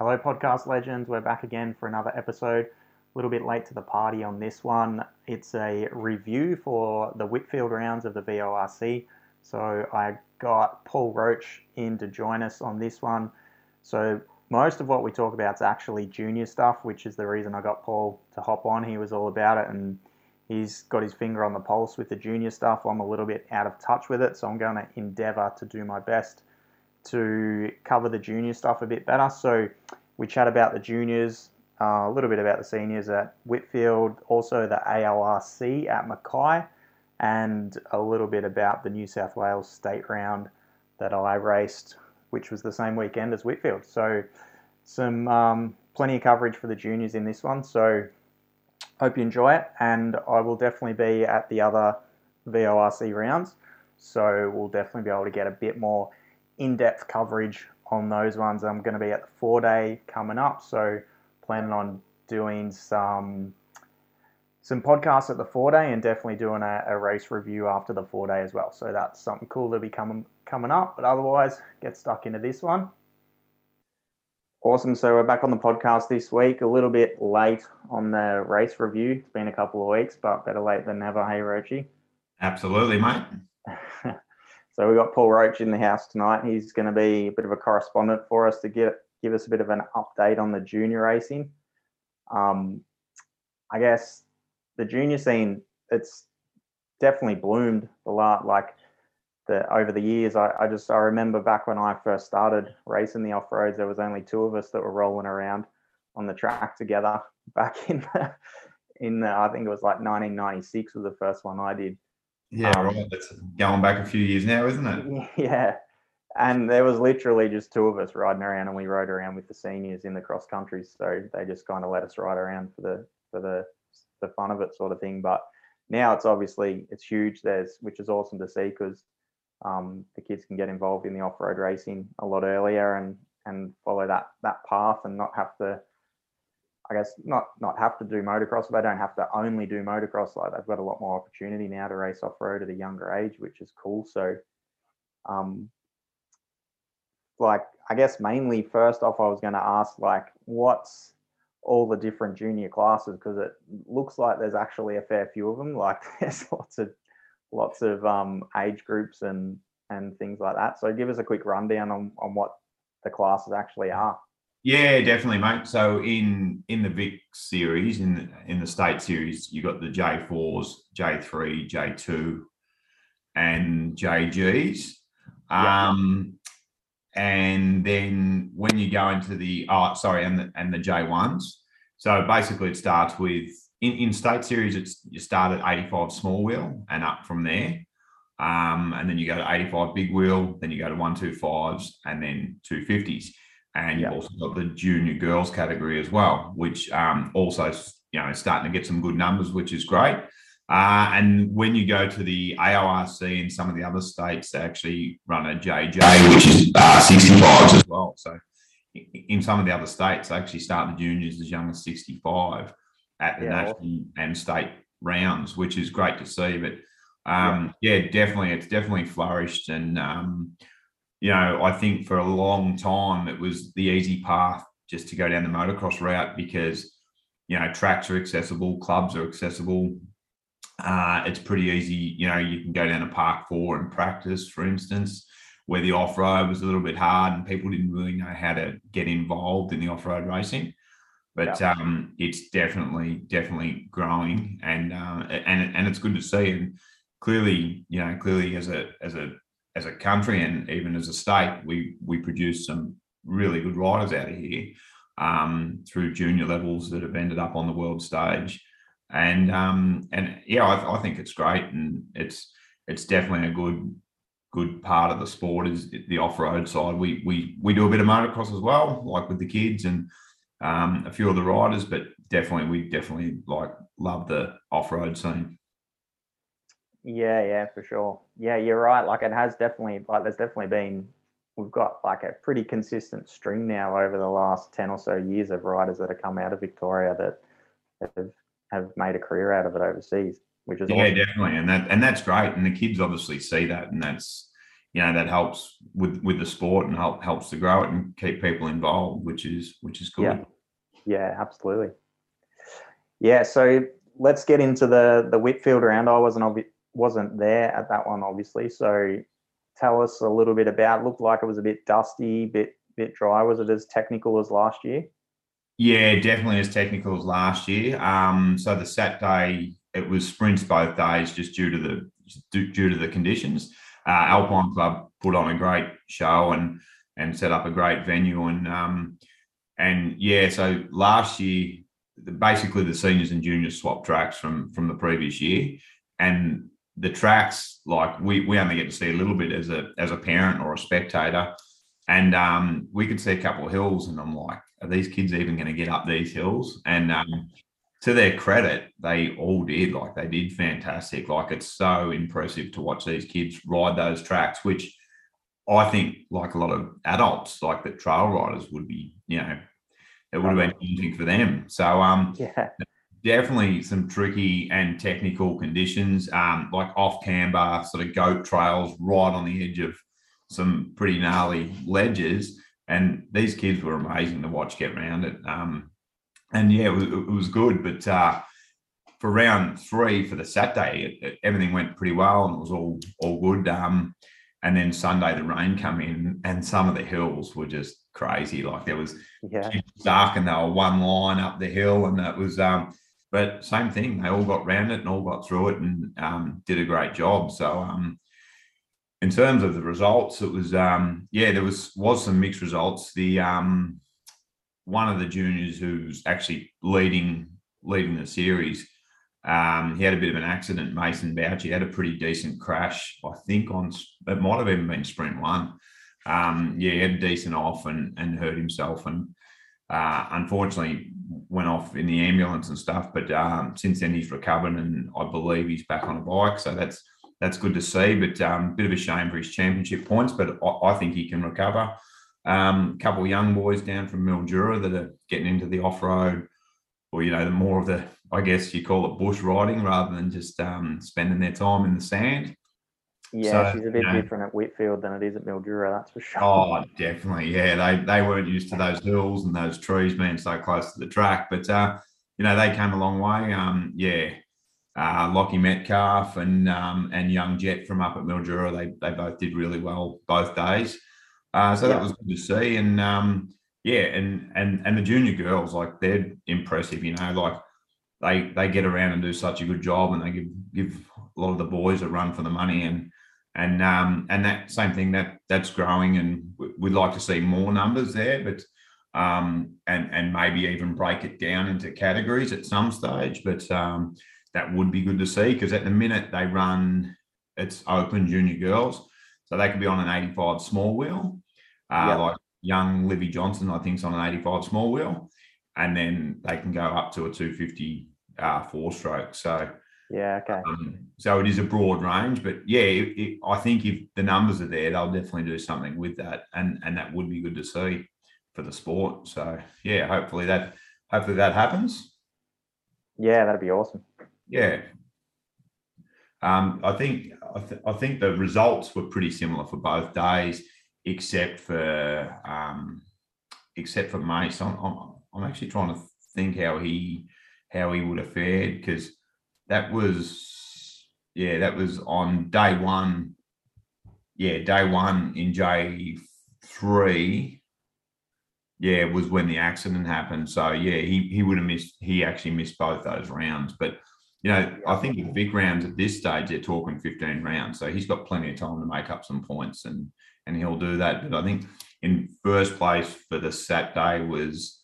Hello, podcast legends. We're back again for another episode. A little bit late to the party on this one. It's a review for the Whitfield rounds of the VORC. So I got Paul Roach in to join us on this one. So most of what we talk about is actually junior stuff, which is the reason I got Paul to hop on. He was all about it and he's got his finger on the pulse with the junior stuff. I'm a little bit out of touch with it, so I'm going to endeavour to do my best to cover the junior stuff a bit better. So we chat about the juniors, uh, a little bit about the seniors at Whitfield, also the AORC at Mackay, and a little bit about the New South Wales state round that I raced, which was the same weekend as Whitfield. So some um, plenty of coverage for the juniors in this one. So hope you enjoy it, and I will definitely be at the other VORC rounds. So we'll definitely be able to get a bit more in-depth coverage on those ones. I'm going to be at the four day coming up, so planning on doing some some podcasts at the four day and definitely doing a, a, race review after the four day as well. So that's something cool to be coming coming up. But otherwise, get stuck into this one. Awesome. So we're back on the podcast this week. A little bit late on the race review. It's been a couple of weeks, but better late than never. Hey, Roachy. Absolutely, mate. So we've got Paul Roach in the house tonight. He's going to be a bit of a correspondent for us to give give us a bit of an update on the junior racing. Um, I guess the junior scene it's definitely bloomed a lot. Like the over the years, I, I just I remember back when I first started racing the off roads, there was only two of us that were rolling around on the track together. Back in the, in the, I think it was like 1996 was the first one I did yeah, um, right. That's going back a few years now, isn't it? Yeah. And there was literally just two of us riding around, and we rode around with the seniors in the cross country. So they just kind of let us ride around for the for the the fun of it, sort of thing. But now it's obviously it's huge. There's which is awesome to see because um, the kids can get involved in the off road racing a lot earlier and and follow that that path and not have to I guess not not have to do motocross. But they don't have to only do motocross. Like they've got a lot more opportunity now to race off road at a younger age, which is cool. So, um, like I guess mainly first off, I was going to ask like what's all the different junior classes because it looks like there's actually a fair few of them. Like there's lots of lots of um, age groups and and things like that. So give us a quick rundown on on what the classes actually are. Yeah, definitely, mate. So in in the Vic series, in the, in the state series, you got the J fours, J three, J two, and JGs. Um, and then when you go into the oh, sorry, and the and the J ones. So basically, it starts with in, in state series. It's you start at eighty five small wheel and up from there. Um, and then you go to 85 big wheel, then you go to 125s and then 250s and you've also got the junior girls category as well, which um, also you know is starting to get some good numbers, which is great. Uh, and when you go to the AORC and some of the other states, they actually run a JJ, which is uh, 65s as well. So in some of the other states, they actually start the juniors as young as 65 at the yeah. national and state rounds, which is great to see. But um, yeah. yeah. definitely, it's definitely flourished. And um, you know, I think for a long time it was the easy path just to go down the motocross route because, you know, tracks are accessible, clubs are accessible. Uh, it's pretty easy. You know, you can go down a Park Four and practice, for instance, where the off road was a little bit hard and people didn't really know how to get involved in the off road racing. But yeah. um, it's definitely, definitely growing, and uh, and and it's good to see. And clearly, you know, clearly as a as a as a country and even as a state, we we produce some really good riders out of here um, through junior levels that have ended up on the world stage. And um, and yeah, I, I think it's great, and it's it's definitely a good good part of the sport is the off road side. We we we do a bit of motocross as well, like with the kids and um, a few of the riders, but definitely we definitely like love the off road scene. Yeah, yeah, for sure. Yeah, you're right. Like it has definitely like there's definitely been we've got like a pretty consistent string now over the last 10 or so years of riders that have come out of Victoria that have have made a career out of it overseas, which is yeah, awesome. definitely. And that and that's great. And the kids obviously see that and that's you know that helps with with the sport and help helps to grow it and keep people involved, which is which is cool. Yeah, yeah, absolutely. Yeah, so let's get into the the Whitfield round. I wasn't obvi- wasn't there at that one, obviously. So tell us a little bit about. Looked like it was a bit dusty, bit bit dry. Was it as technical as last year? Yeah, definitely as technical as last year. Um, so the Saturday it was sprints both days, just due to the due to the conditions. Uh, Alpine Club put on a great show and and set up a great venue and um, and yeah, so last year basically the seniors and juniors swapped tracks from from the previous year, and the tracks like we we only get to see a little bit as a as a parent or a spectator, and um, we could see a couple of hills, and I'm like, are these kids even going to get up these hills? And um, to their credit, they all did. Like they did fantastic. Like it's so impressive to watch these kids ride those tracks, which I think, like a lot of adults, like the trail riders would be, you know, it would have been daunting for them. So, um, yeah, definitely some tricky and technical conditions, um, like off camber, sort of goat trails, right on the edge of some pretty gnarly ledges. And these kids were amazing to watch get around it. Um, and yeah, it was, it was good. But uh, for round three for the Saturday, it, it, everything went pretty well and it was all all good. Um, and then Sunday the rain come in, and some of the hills were just crazy. Like there was yeah. dark, and they were one line up the hill, and that was. Um, but same thing, they all got round it and all got through it and um, did a great job. So um, in terms of the results, it was um, yeah, there was was some mixed results. The um, one of the juniors who's actually leading leading the series. Um, he had a bit of an accident, Mason Bouch. He had a pretty decent crash, I think, on it might have even been sprint one. Um, yeah, he had a decent off and, and hurt himself and uh, unfortunately went off in the ambulance and stuff. But um, since then he's recovered and I believe he's back on a bike. So that's that's good to see. But um, bit of a shame for his championship points, but I, I think he can recover. A um, couple of young boys down from Mildura that are getting into the off road, or you know, the more of the, I guess you call it bush riding rather than just um, spending their time in the sand. Yeah, so, she's a bit you know, different at Whitfield than it is at Mildura, that's for sure. Oh, definitely. Yeah, they they weren't used to those hills and those trees being so close to the track, but uh, you know they came a long way. Um, yeah, uh, Lockie Metcalf and um, and Young Jet from up at Mildura, they they both did really well both days. Uh, so yeah. that was good to see. And um, yeah, and and and the junior girls, like they're impressive. You know, like they they get around and do such a good job, and they give give a lot of the boys a run for the money. And and um, and that same thing that that's growing, and we'd like to see more numbers there, but. Um, and and maybe even break it down into categories at some stage, but um, that would be good to see because at the minute they run it's open junior girls, so they could be on an 85 small wheel, uh, yep. like young Livy Johnson, I think, is on an 85 small wheel, and then they can go up to a 250 uh, four stroke. So yeah, okay. Um, so it is a broad range, but yeah, it, it, I think if the numbers are there, they'll definitely do something with that, and and that would be good to see for the sport. So yeah, hopefully that hopefully that happens. Yeah, that'd be awesome. Yeah. Um, I think I, th- I think the results were pretty similar for both days except for um, except for Mace. I'm, I'm, I'm actually trying to think how he how he would have fared because that was yeah that was on day one. Yeah, day one in J three. Yeah, was when the accident happened. So yeah, he he would have missed. He actually missed both those rounds, but you know, I think with big rounds at this stage, they're talking 15 rounds. So he's got plenty of time to make up some points and and he'll do that. But I think in first place for the Saturday was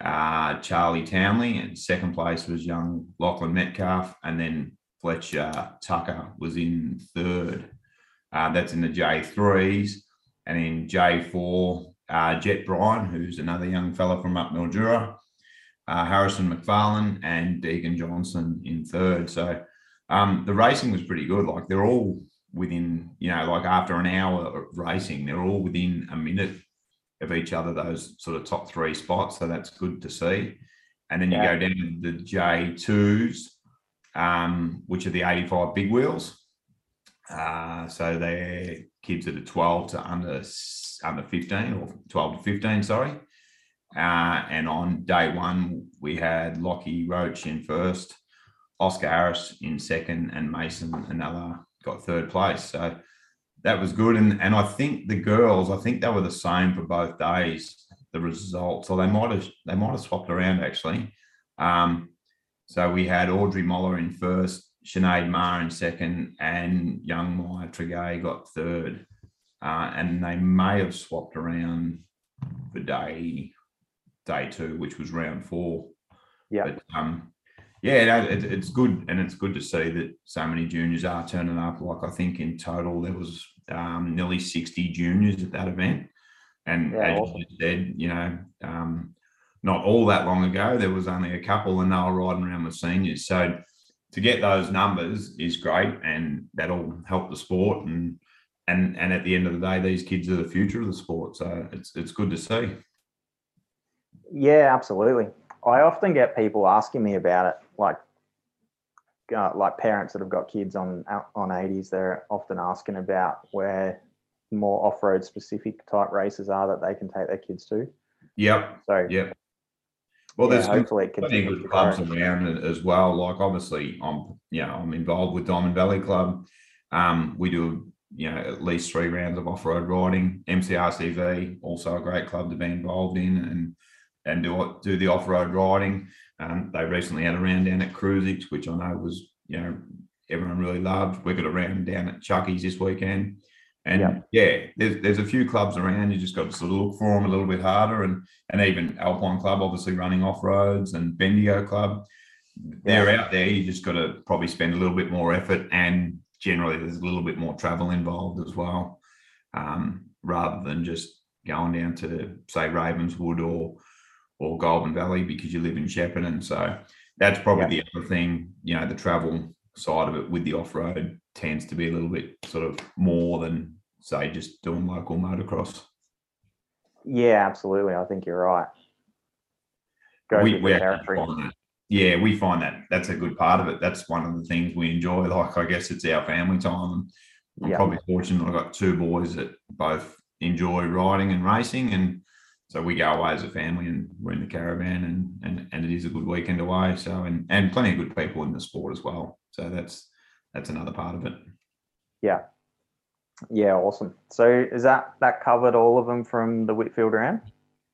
uh, Charlie Townley, and second place was young Lachlan Metcalf, and then Fletcher Tucker was in third. Uh, that's in the J3s. And in J4, uh, Jet Bryan, who's another young fella from up Mildura, uh, Harrison McFarlane, and Deegan Johnson in third. So um, the racing was pretty good. Like they're all within, you know, like after an hour of racing, they're all within a minute of each other, those sort of top three spots. So that's good to see. And then you yeah. go down to the J2s, um, which are the 85 big wheels. Uh, so they're kids that are 12 to under under 15 or 12 to 15, sorry. Uh, and on day one, we had Lockie Roach in first, Oscar Harris in second, and Mason another got third place. So that was good. And and I think the girls, I think they were the same for both days. The results, or they might have they might have swapped around actually. Um, so we had Audrey Moller in first, Sinead Marr in second, and young Maya Tregay got third. Uh, and they may have swapped around for day day two, which was round four. Yeah. But um, yeah, it, it's good, and it's good to see that so many juniors are turning up. Like I think in total there was um, nearly sixty juniors at that event, and Yeah, as awesome. you said, you know, um, not all that long ago there was only a couple, and they were riding around with seniors. So to get those numbers is great, and that'll help the sport. And and and at the end of the day, these kids are the future of the sport. So it's it's good to see. Yeah, absolutely. I often get people asking me about it, like uh, like parents that have got kids on on 80s. They're often asking about where more off-road specific type races are that they can take their kids to. Yep. So Yep. Well, yeah, there's hopefully it continues good clubs around as well. Like obviously, I'm you know I'm involved with Diamond Valley Club. Um, we do you know at least three rounds of off road riding. MCRCV also a great club to be involved in and and do do the off road riding. Um, they recently had a round down at Cruisix, which I know was you know everyone really loved. We got a round down at Chucky's this weekend. And Yeah. yeah, there's, there's a few clubs around. You just got to sort of look for them a little bit harder. And and even Alpine Club, obviously running off roads, and Bendigo Club, they're out there. You just got to probably spend a little bit more effort, and generally there's a little bit more travel involved as well, um, rather than just going down to say Ravenswood or or Golden Valley because you live in Shepparton. So that's probably the other thing. You know, the travel side of it with the off road tends to be a little bit sort of more than say just doing local motocross. Yeah, absolutely. I think you're right. Goes we, we territory. find that, yeah, we find that that's a good part of it. That's one of the things we enjoy. Like, I guess it's our family time. I'm Yeah. probably fortunate I've got two boys that both enjoy riding and racing. And so we go away as a family and we're in the caravan and, and, and it is a good weekend away. So, and, and plenty of good people in the sport as well. So that's, that's another part of it. Yeah. Yeah, awesome. So is that that covered all of them from the Whitfield round?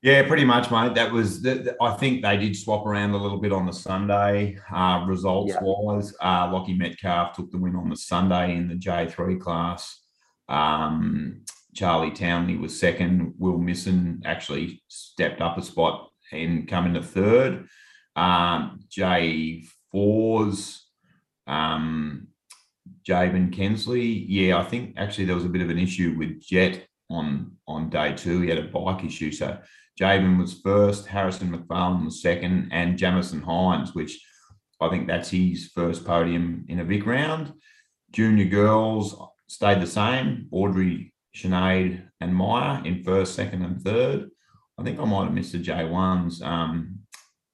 Yeah, pretty much, mate. That was. The, the- I think they did swap around a little bit on the Sunday uh, results Yeah. wise. Uh, Lockie Metcalf took the win on the Sunday in the J three class. Um, Charlie Townley was second. Will Misson actually stepped up a spot and come into third. Um, J fours. Um, Javen Kensley. Yeah, I think actually there was a bit of an issue with Jet on on day two. He had a bike issue, so Javen was first, Harrison McFarlane was second, and Jamison Hines, which I think that's his first podium in a Vic round. Junior girls stayed the same. Audrey, Sinead, and Maya in first, second, and third. I think I might have missed the J1s. Um,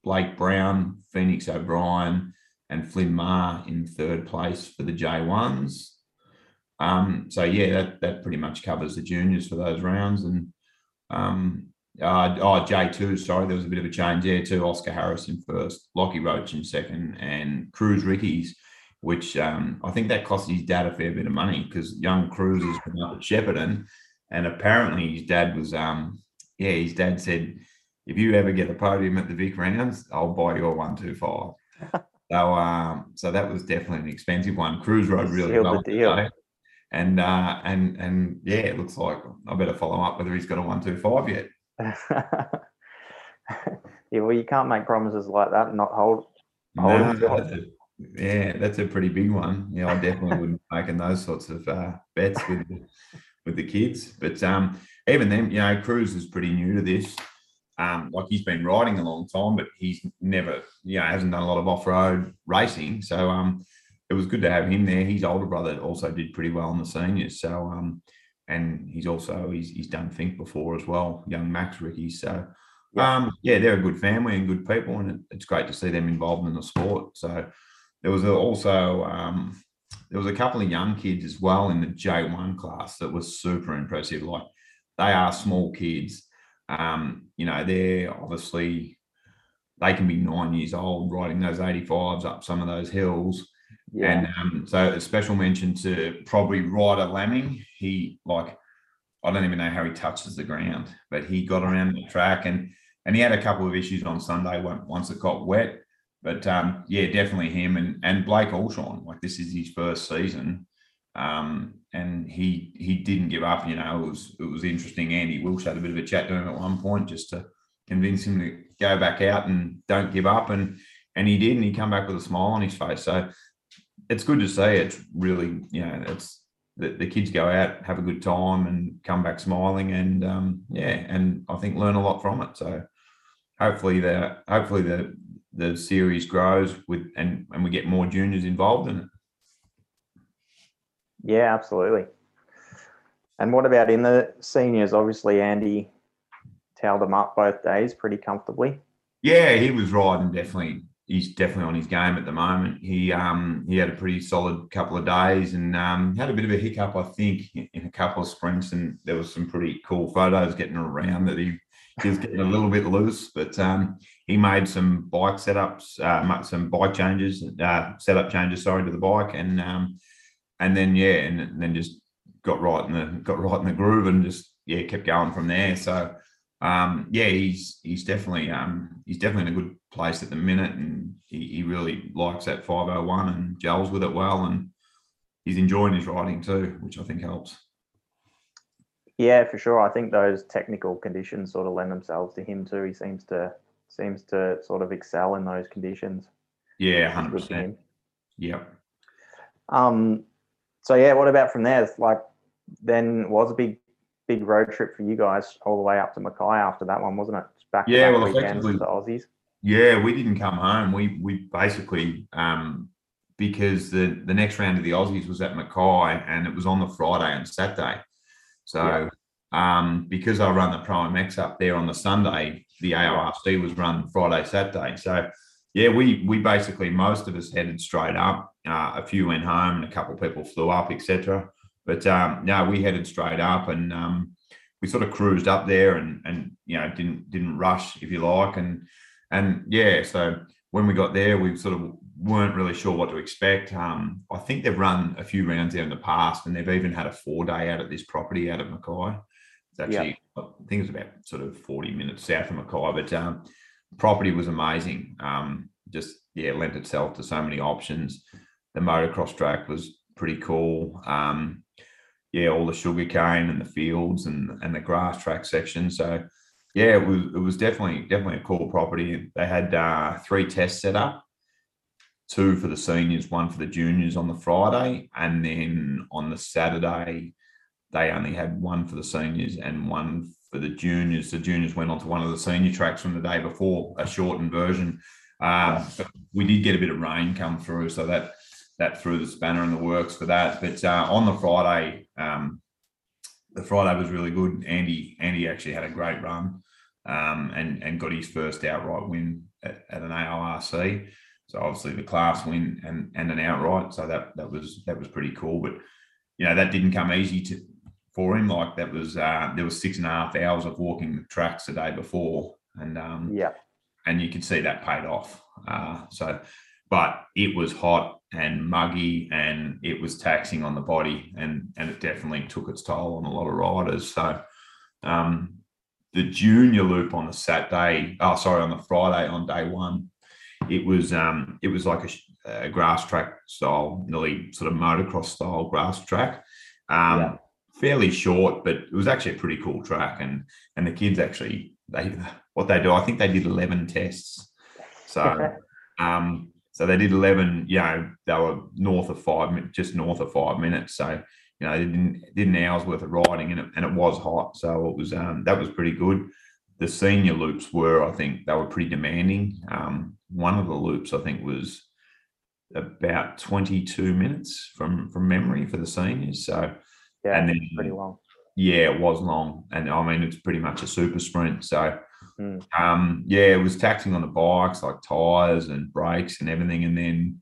Blake Brown, Phoenix O'Brien, and Flynn Marr in third place for the J1s. Um, so yeah, that, that pretty much covers the juniors for those rounds. And um, uh, oh, J2, sorry, there was a bit of a change there too. Oscar Harris in first, Lockie Roach in second, and Cruz Rickies, which um, I think that cost his dad a fair bit of money because young Cruz has been up at Shepparton. And apparently his dad was, um, yeah, his dad said, if you ever get a podium at the Vic rounds, I'll buy your 125. so, um, so that was definitely an expensive one. Cruz rode really well. deal. today. And uh, and and yeah, it looks like I better follow up whether he's got a one two five yet. yeah, well, you can't make promises like that and not hold. hold No, it's got- that's a, yeah, that's a pretty big one. Yeah, I definitely wouldn't be making those sorts of uh, bets with the, with the kids. But um, even then, you know, Cruz is pretty new to this. Um, like he's been riding a long time, but he's never, you know, hasn't done a lot of off road racing. So um, it was good to have him there. His older brother also did pretty well in the seniors. So um, and he's also he's he's done Think before as well, young Max Ricky. So um, yeah, they're a good family and good people, and it's great to see them involved in the sport. So there was also um, there was a couple of young kids as well in the J1 class that was super impressive. Like they are small kids. Um, you know, they're obviously they can be nine years old riding those 85s up some of those hills. Yeah. And um, so a special mention to probably Ryder Lemming. He like I don't even know how he touches the ground, but he got around the track and and he had a couple of issues on Sunday once it got wet. But um, yeah, definitely him and and Blake Alshon. Like this is his first season, um, and he he didn't give up. You know, it was it was interesting. Andy Wilksch had a bit of a chat to him at one point just to convince him to go back out and don't give up, and and he did, and he come back with a smile on his face. So it's good to see. It's really you know it's the, the kids go out, have a good time, and come back smiling, and um, yeah, and I think learn a lot from it. So hopefully the hopefully the the series grows with and and we get more juniors involved in it. Yeah, absolutely. And what about in the seniors? Obviously, Andy tailed them up both days pretty comfortably. Yeah, he was riding definitely. He's definitely on his game at the moment. He um he had a pretty solid couple of days and um had a bit of a hiccup, I think, in a couple of sprints, and there was some pretty cool photos getting around that he he was getting a little bit loose, but um, he made some bike setups, uh, some bike changes, uh, setup changes, sorry, to the bike, and um, and then yeah, and then just got right in the got right in the groove and just yeah kept going from there. So um, yeah, he's he's definitely um, he's definitely in a good place at the minute, and he, he really likes that 501 and gels with it well, and he's enjoying his riding too, which I think helps. Yeah, for sure. I think those technical conditions sort of lend themselves to him too. He seems to seems to sort of excel in those conditions. Yeah, hundred percent. Yeah. Um. So yeah, what about from there? It's like then was a big big road trip for you guys all the way up to Mackay after that one, wasn't it? Back yeah, well, effectively the Aussies. Yeah, we didn't come home. We we basically um because the the next round of the Aussies was at Mackay and it was on the Friday and Saturday. So yeah. Um, because I run the Pro MX up there on the Sunday, the ARC was run Friday, Saturday. So yeah, we we basically most of us headed straight up. Uh, a few went home, and a couple of people flew up, etc. But um, no, we headed straight up, and um, we sort of cruised up there, and and you know didn't didn't rush, if you like, and and yeah. So when we got there, we sort of weren't really sure what to expect. Um, I think they've run a few rounds there in the past, and they've even had a four day out at this property out at Mackay. It's actually, I think it's about sort of 40 minutes south of Mackay, but um, property was amazing. Um, just, yeah, lent itself to so many options. The motocross track was pretty cool. Um, yeah, all the sugarcane and the fields and, and the grass track section. So, yeah, it was, it was definitely definitely a cool property. They had uh, three tests set up two for the seniors, one for the juniors on the Friday, and then on the Saturday they only had one for the seniors and one for the juniors. The juniors went on to one of the senior tracks from the day before, a shortened version. Um, we did get a bit of rain come through, so that that threw the spanner in the works for that. But uh, on the Friday, um, the Friday was really good. Andy Andy actually had a great run um, and and got his first outright win at, at an AORC. So obviously the class win and and an outright. So that that was that was pretty cool. But you know that didn't come easy to for him. Like that was uh, there was six and a half hours of walking the tracks the day before, and um, yeah, and you could see that paid off. Uh, so, but it was hot and muggy, and it was taxing on the body, and and it definitely took its toll on a lot of riders. So, um, the junior loop on the Saturday, oh sorry, on the Friday on day one, it was um, it was like a, a, grass track style, nearly sort of motocross style grass track. Um, yeah. Fairly short, but it was actually a pretty cool track. And and the kids actually they what they do, I think they did eleven tests. So um, so they did eleven. You know, they were north of five, just north of five minutes. So you know, they didn't did an hour's worth of riding, and it, and it was hot. So it was um, that was pretty good the senior loops were, I think, they were pretty demanding. Um, one of the loops, I think, was about 22 minutes from from memory for the seniors. So, yeah, and then pretty long. Yeah, it was long, and I mean, it's pretty much a super sprint. So, mm. um, yeah, it was taxing on the bikes, like tires and brakes and everything. And then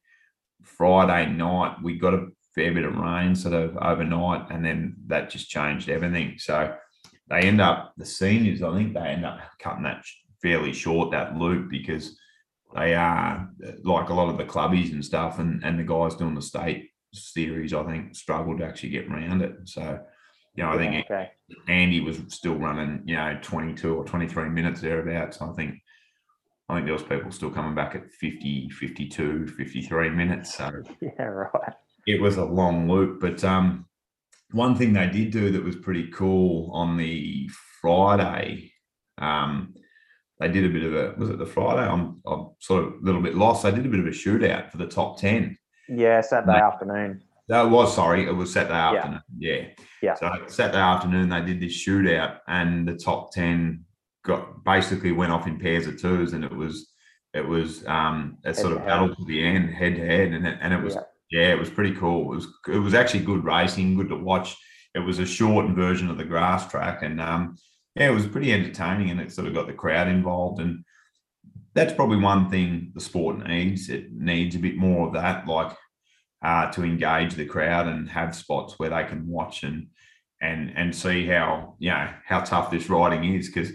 Friday night, we got a fair bit of rain sort of overnight, and then that just changed everything. So they end up the seniors. I think they end up cutting that fairly short that loop because they are like a lot of the clubbies and stuff, and and the guys doing the state series. I think struggled to actually get around it. So you know, I think okay. Andy was still running, you know, 22 or 23 minutes thereabouts. I think I think there was people still coming back at 50, 52, 53 minutes. So yeah, right. It was a long loop. But um one thing they did do that was pretty cool on the Friday, um, they did a bit of a was it the Friday? I'm I'm sort of a little bit lost. They did a bit of a shootout for the top 10. Yeah, Saturday afternoon. That was sorry, it was Saturday yeah. afternoon. Yeah. Yeah. So Saturday afternoon they did this shootout and the top 10 got basically went off in pairs of twos and it was it was um a sort of battle to the end, head to head. And it and it was yeah. yeah, it was pretty cool. It was it was actually good racing, good to watch. It was a shortened version of the grass track and um yeah, it was pretty entertaining and it sort of got the crowd involved and that's probably one thing the sport needs. It needs a bit more of that, like uh, to engage the crowd and have spots where they can watch and and and see how you know how tough this riding is because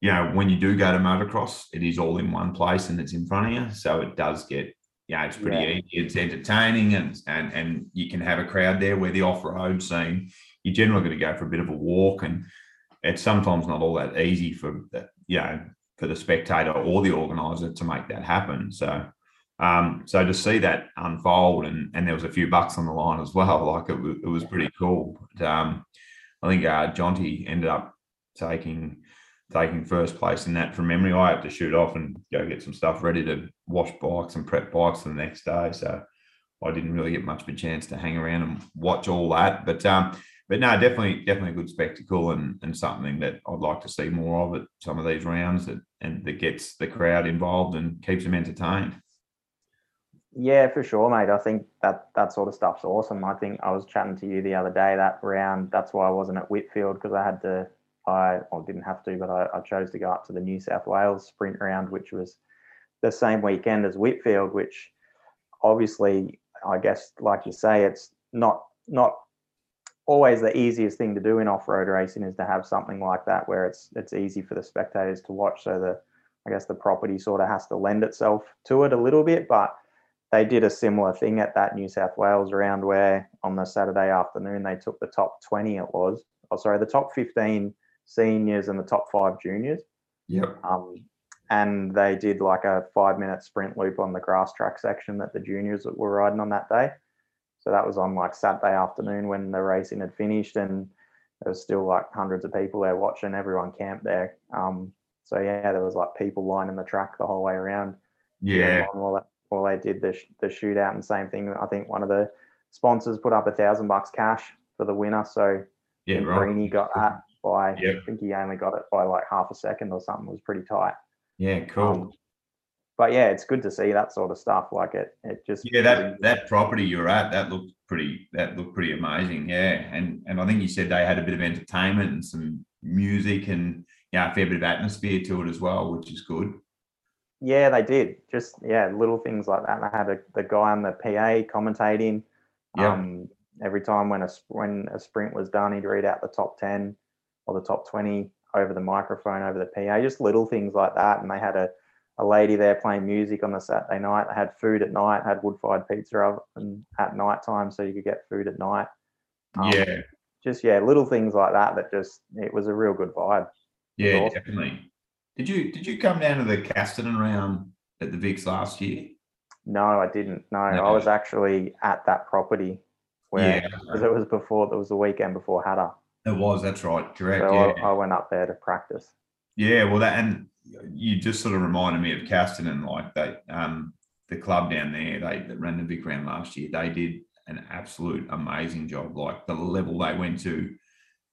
you know when you do go to motocross it is all in one place and it's in front of you so it does get yeah it's pretty yeah. easy it's entertaining and and and you can have a crowd there where the off-road scene you're generally going to go for a bit of a walk and it's sometimes not all that easy for you know for the spectator or the organizer to make that happen so um, so to see that unfold and, and there was a few bucks on the line as well, like it, it was pretty cool. But, um, I think uh, Jonty ended up taking taking first place in that from memory. I have to shoot off and go get some stuff ready to wash bikes and prep bikes for the next day. So I didn't really get much of a chance to hang around and watch all that. But um, but no, definitely definitely a good spectacle and and something that I'd like to see more of at some of these rounds that and that gets the crowd involved and keeps them entertained. Yeah, for sure, mate. I think that that sort of stuff's awesome. I think I was chatting to you the other day that round. That's why I wasn't at Whitfield because I had to. I didn't have to, but I, I chose to go up to the New South Wales sprint round, which was the same weekend as Whitfield. Which obviously, I guess, like you say, it's not not always the easiest thing to do in off-road racing is to have something like that where it's it's easy for the spectators to watch. So the I guess the property sort of has to lend itself to it a little bit, but they did a similar thing at that New South Wales round where on the Saturday afternoon they took the top 20 it was. Oh sorry the top 15 seniors and the top five juniors. Yep. Um, and they did like a five minute sprint loop on the grass track section that the juniors were riding on that day so that was on like Saturday afternoon when the racing had finished and there was still like hundreds of people there watching everyone camped there um, so yeah there was like people lining the track the whole way around yeah well, they did the, the shootout and same thing. I think one of the sponsors put up a thousand bucks cash for the winner. So yeah, right. Greeny got that by, yep. I think he only got it by like half a second or something. It was pretty tight. Yeah, cool. Um, but yeah, it's good to see that sort of stuff. Like it, it just yeah. That that property you're at, that looked pretty. That looked pretty amazing. Yeah, and and I think you said they had a bit of entertainment and some music and yeah, a fair bit of atmosphere to it as well, which is good. Yeah, they did. Just yeah, little things like that. And I had a, the guy on the PA commentating. Yeah. Um, every time when a when a sprint was done, he'd read out the top ten or the top twenty over the microphone over the PA. Just little things like that. And they had a a lady there playing music on the Saturday night. They had food at night. Had wood fired pizza oven at night time, so you could get food at night. Um, yeah. Just yeah, little things like that. That just it was a real good vibe. Yeah, awesome. definitely. Did you did you come down to the Casterton round at the Vics last year? No, I didn't. No, no. I was actually at that property where yeah, because it was before it was the weekend before Hattah. It was. That's right. Correct. So yeah. I, I, went up there to practice. Yeah. Well, that and you just sort of reminded me of Casterton and like they um the club down there. They that ran the Vic round last year. They did an absolute amazing job. Like the level they went to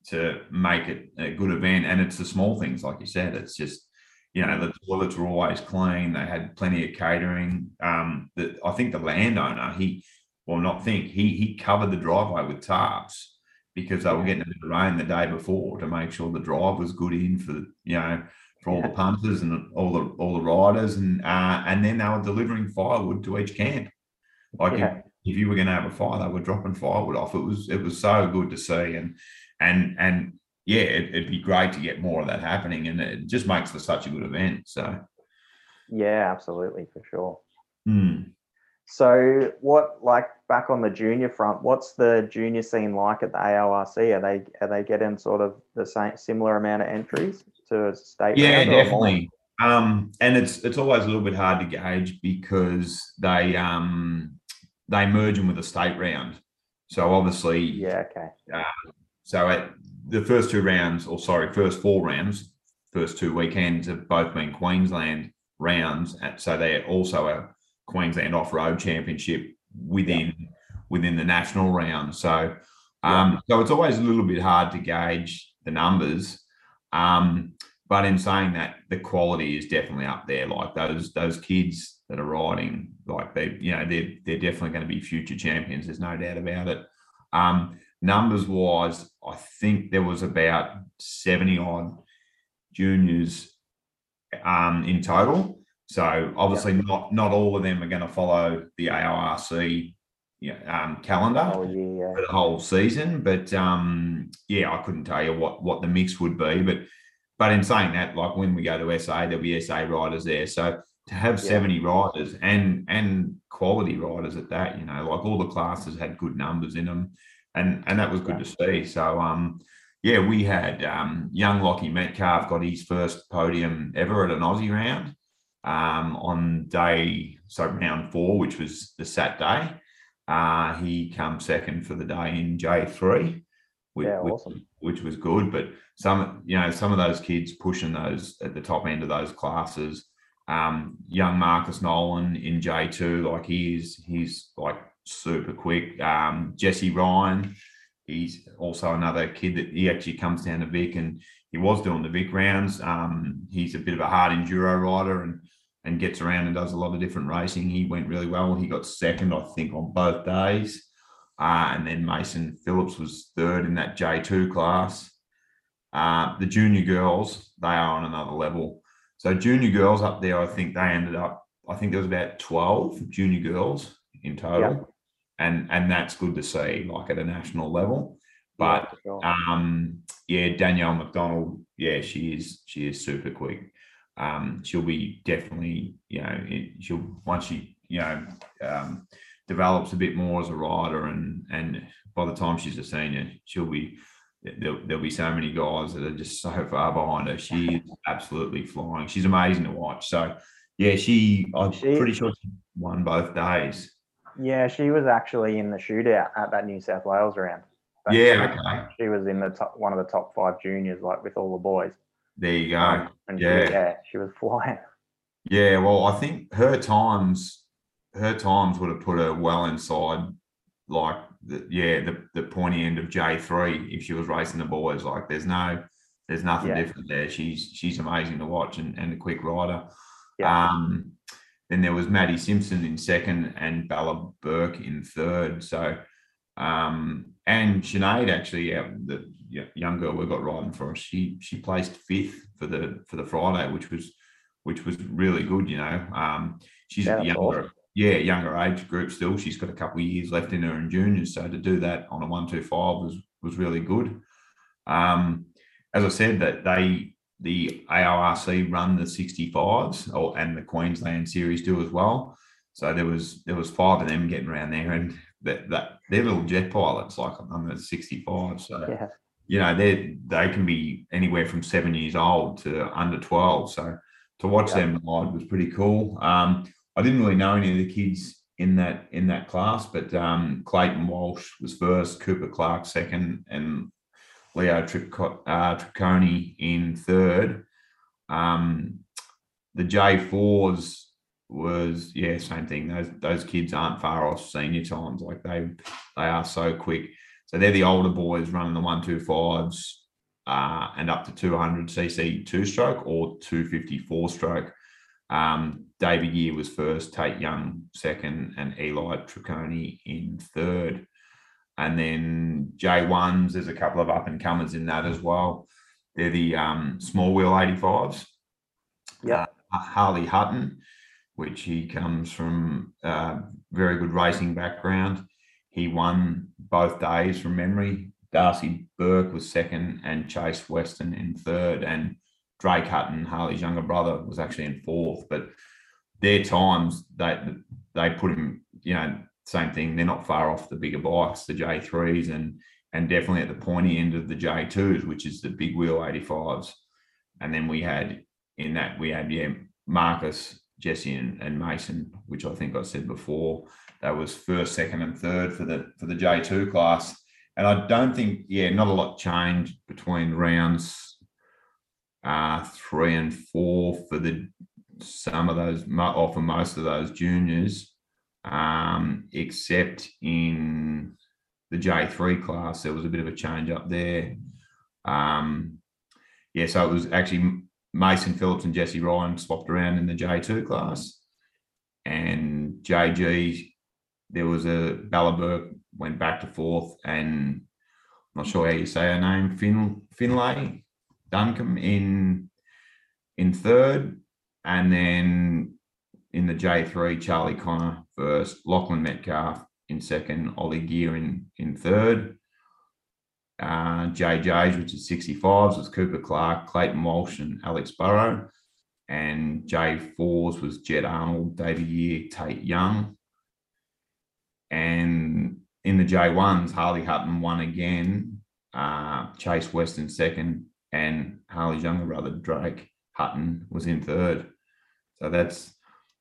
to make it a good event, and it's the small things, like you said. It's just you know, the toilets were always clean. They had plenty of catering. Um, I think the landowner, he, well, not think, he he covered the driveway with tarps because they were getting a bit of rain the day before to make sure the drive was good in for you know for all yeah. the punters and all the all the riders and uh, and then they were delivering firewood to each camp. Like yeah. if you were going to have a fire, they were dropping firewood off. It was it was so good to see, and and and yeah, it, would be great to get more of that happening, and it just makes for such a good event. So yeah, absolutely for sure. Mm. So what like back on the junior front, what's the junior scene like at the AORC? Are they are they getting sort of the same similar amount of entries to state? Yeah, definitely. Um, and it's it's always a little bit hard to gauge because they um they merge them with a state round. So obviously, yeah, okay. Uh, so at the first two rounds, or sorry, first four rounds, first two weekends have both been Queensland rounds. And so they're also a Queensland Off Road Championship within yeah. within the national round. So um, yeah. so it's always a little bit hard to gauge the numbers. Um, but in saying that, the quality is definitely up there. Like those those kids that are riding, like they, you know, they're they're definitely going to be future champions. There's no doubt about it. Um, numbers wise, I think there was about seventy odd juniors um, in total. So obviously, yep. not not all of them are going to follow the AORC you know, um, calendar oh, yeah. for the whole season. But um, yeah, I couldn't tell you what what the mix would be. But but in saying that, like when we go to SA, there'll be SA riders there. So to have yeah. 70 riders and and quality riders at that, you know, like all the classes had good numbers in them. And and that was good yeah. to see. So um yeah, we had um, young Lockie Metcalf got his first podium ever at an Aussie round um, on day, so round four, which was the Saturday. Uh, he come second for the day in J3, which, yeah, awesome. which, which was good. But some, you know, some of those kids pushing those at the top end of those classes. Um, young Marcus Nolan in J2, like he is, he's like super quick. Um, Jesse Ryan, he's also another kid that he actually comes down to Vic and he was doing the Vic rounds. Um, he's a bit of a hard enduro rider and and gets around and does a lot of different racing. He went really well. He got second, I think, on both days. Uh, and then Mason Phillips was third in that J2 class. Uh, the junior girls, they are on another level. So junior girls up there, I think they ended up, I think there was about 12 junior girls in total. And and that's good to see, like at a national level. But yeah, sure. um, yeah, Danielle McDonald, yeah, she is she is super quick um, she'll be definitely, you know, she'll once she, you know, um, develops a bit more as a rider, and and by the time she's a senior, she'll be there'll, there'll be so many guys that are just so far behind her. She is absolutely flying. She's amazing to watch. So yeah, she I'm she, pretty sure she won both days. Yeah, she was actually in the shootout at that New South Wales round. Yeah, okay. She was in the top one of the top five juniors, like with all the boys. There you go. Um, and yeah. She, yeah, she was flying. Yeah, well, I think her times, her times would have put her well inside, like the, yeah, the the pointy end of J three if she was racing the boys. Like, there's no, there's nothing yeah. different there. She's she's amazing to watch and, and a quick rider. Yeah. Um, then there was Maddie Simpson in second and Bella Burke in third. So, um, and Sinead actually, yeah, the young girl we got riding for us, she she placed fifth for the for the Friday, which was which was really good. You know, um, she's yeah, younger, awesome. yeah, younger age group still. She's got a couple of years left in her in juniors, so to do that on a one two five was was really good. Um, as I said, that they the AORC run the 65s or and the Queensland series do as well. So there was there was five of them getting around there, and that that they're little jet pilots like the 65. So yeah you know, they they can be anywhere from seven years old to under 12. So to watch yeah. them ride was pretty cool. Um, I didn't really know any of the kids in that in that class, but um, Clayton Walsh was first, Cooper Clark second, and Leo Tric- uh, Tricconi in third. Um, the J4s was yeah, same thing. Those those kids aren't far off senior times. Like they they are so quick. So they're the older boys running the one two fives uh, and up to 200 cc two stroke or 254 stroke. Um, David Year was first, Tate Young second, and Eli Tricconi in third. And then J1s, there's a couple of up and comers in that as well. They're the um, small wheel 85s. Yeah. Uh, Harley Hutton. Which he comes from a very good racing background. He won both days from memory. Darcy Burke was second, and Chase Weston in third, and Drake Hutton, Harley's younger brother, was actually in fourth. But their times, they they put him, you know, same thing. They're not far off the bigger bikes, the J3s, and and definitely at the pointy end of the J2s, which is the big wheel 85s. And then we had in that we had yeah Marcus, Jesse, and, and Mason, which I think I said before. That was first, second, and third for the for the J2 class. And I don't think, yeah, not a lot changed between rounds uh, three and four for the some of those, or for most of those juniors, um, except in the J3 class, there was a bit of a change up there. Um, yeah, so it was actually Mason Phillips and Jesse Ryan swapped around in the J2 class. And JG, there was a Ballaberg went back to fourth, and I'm not sure how you say her name, fin, Finlay Duncombe in in third, and then in the J3, Charlie Connor first, Lachlan Metcalf in second, Ollie Gear in, in third. Uh, JJ's, which is 65s, was Cooper Clark, Clayton Walsh, and Alex Burrow. And J4s was Jed Arnold, David Year, Tate Young. And in the J1s, Harley Hutton won again, uh, Chase Weston second, and Harley's younger brother, Drake Hutton, was in third. So that's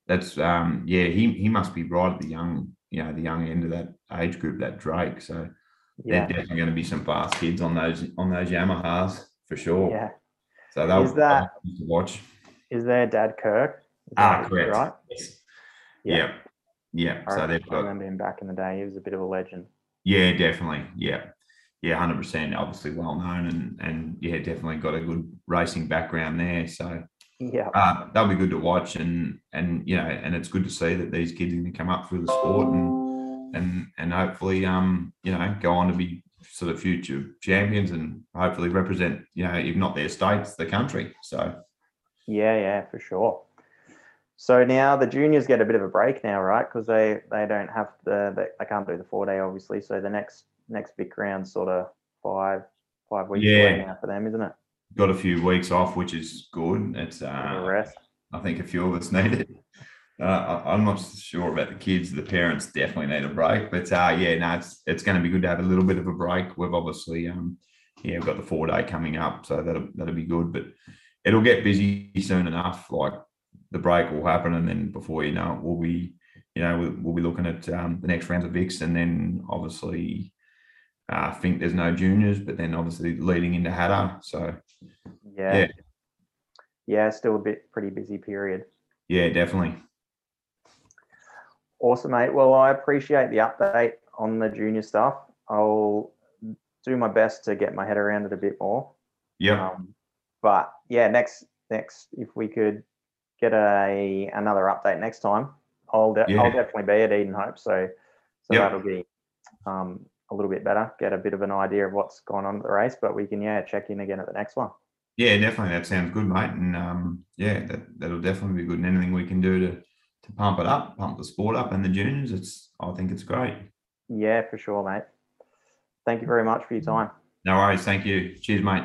that's um yeah, he he must be right at the young, you know, the young end of that age group, that Drake. So yeah. they're definitely going to be some fast kids on those on those Yamahas for sure. Yeah. So they'll that to watch. Is their dad Kirk? ah, correct. Right. Yes. Yeah. yeah. Yeah. So they've got. I remember him back in the day. He was a bit of a legend. Yeah, definitely. Yeah. Yeah, hundred percent. Obviously, well known, and and yeah, definitely got a good racing background there. So yeah, uh, that'll be good to watch, and and you know, and it's good to see that these kids can come up through the sport and and and hopefully, um, you know, go on to be sort of future champions and hopefully represent, you know, if not their states, the country. So yeah, yeah, for sure. So now the juniors get a bit of a break now, right? Because they they don't have the they, they can't do the four day obviously. So the next next big round sort of five five weeks yeah. away now for them, isn't it? Got a few weeks off, which is good. It's uh, rest. I think a few of us need it. Uh, I'm not sure about the kids. The parents definitely need a break, but uh, yeah, no, it's it's going to be good to have a little bit of a break. We've obviously, um, yeah, we've got the four day coming up, so that'll that'll be good. But it'll get busy soon enough. Like the break will happen, and then before you know it, we'll be, you know, we'll, we'll be looking at um, the next rounds of VIX, and then obviously, uh, I think there's no juniors, but then obviously leading into Hattah. So yeah, yeah, yeah, still a bit pretty busy period. Yeah, definitely. Awesome, mate. Well, I appreciate the update on the junior stuff. I'll do my best to get my head around it a bit more. Yeah. Um, but yeah, next next if we could get a another update next time. I'll de- yeah. I'll definitely be at Edenhope, so so yep. that'll be um, a little bit better. Get a bit of an idea of what's going on at the race, but we can yeah check in again at the next one. Yeah, definitely. That sounds good, mate. And um, yeah, that that'll definitely be good. And anything we can do to to pump it up, pump the sport up, and the juniors, it's I think it's great. Yeah, for sure, mate. Thank you very much for your time. No worries. Thank you. Cheers, mate.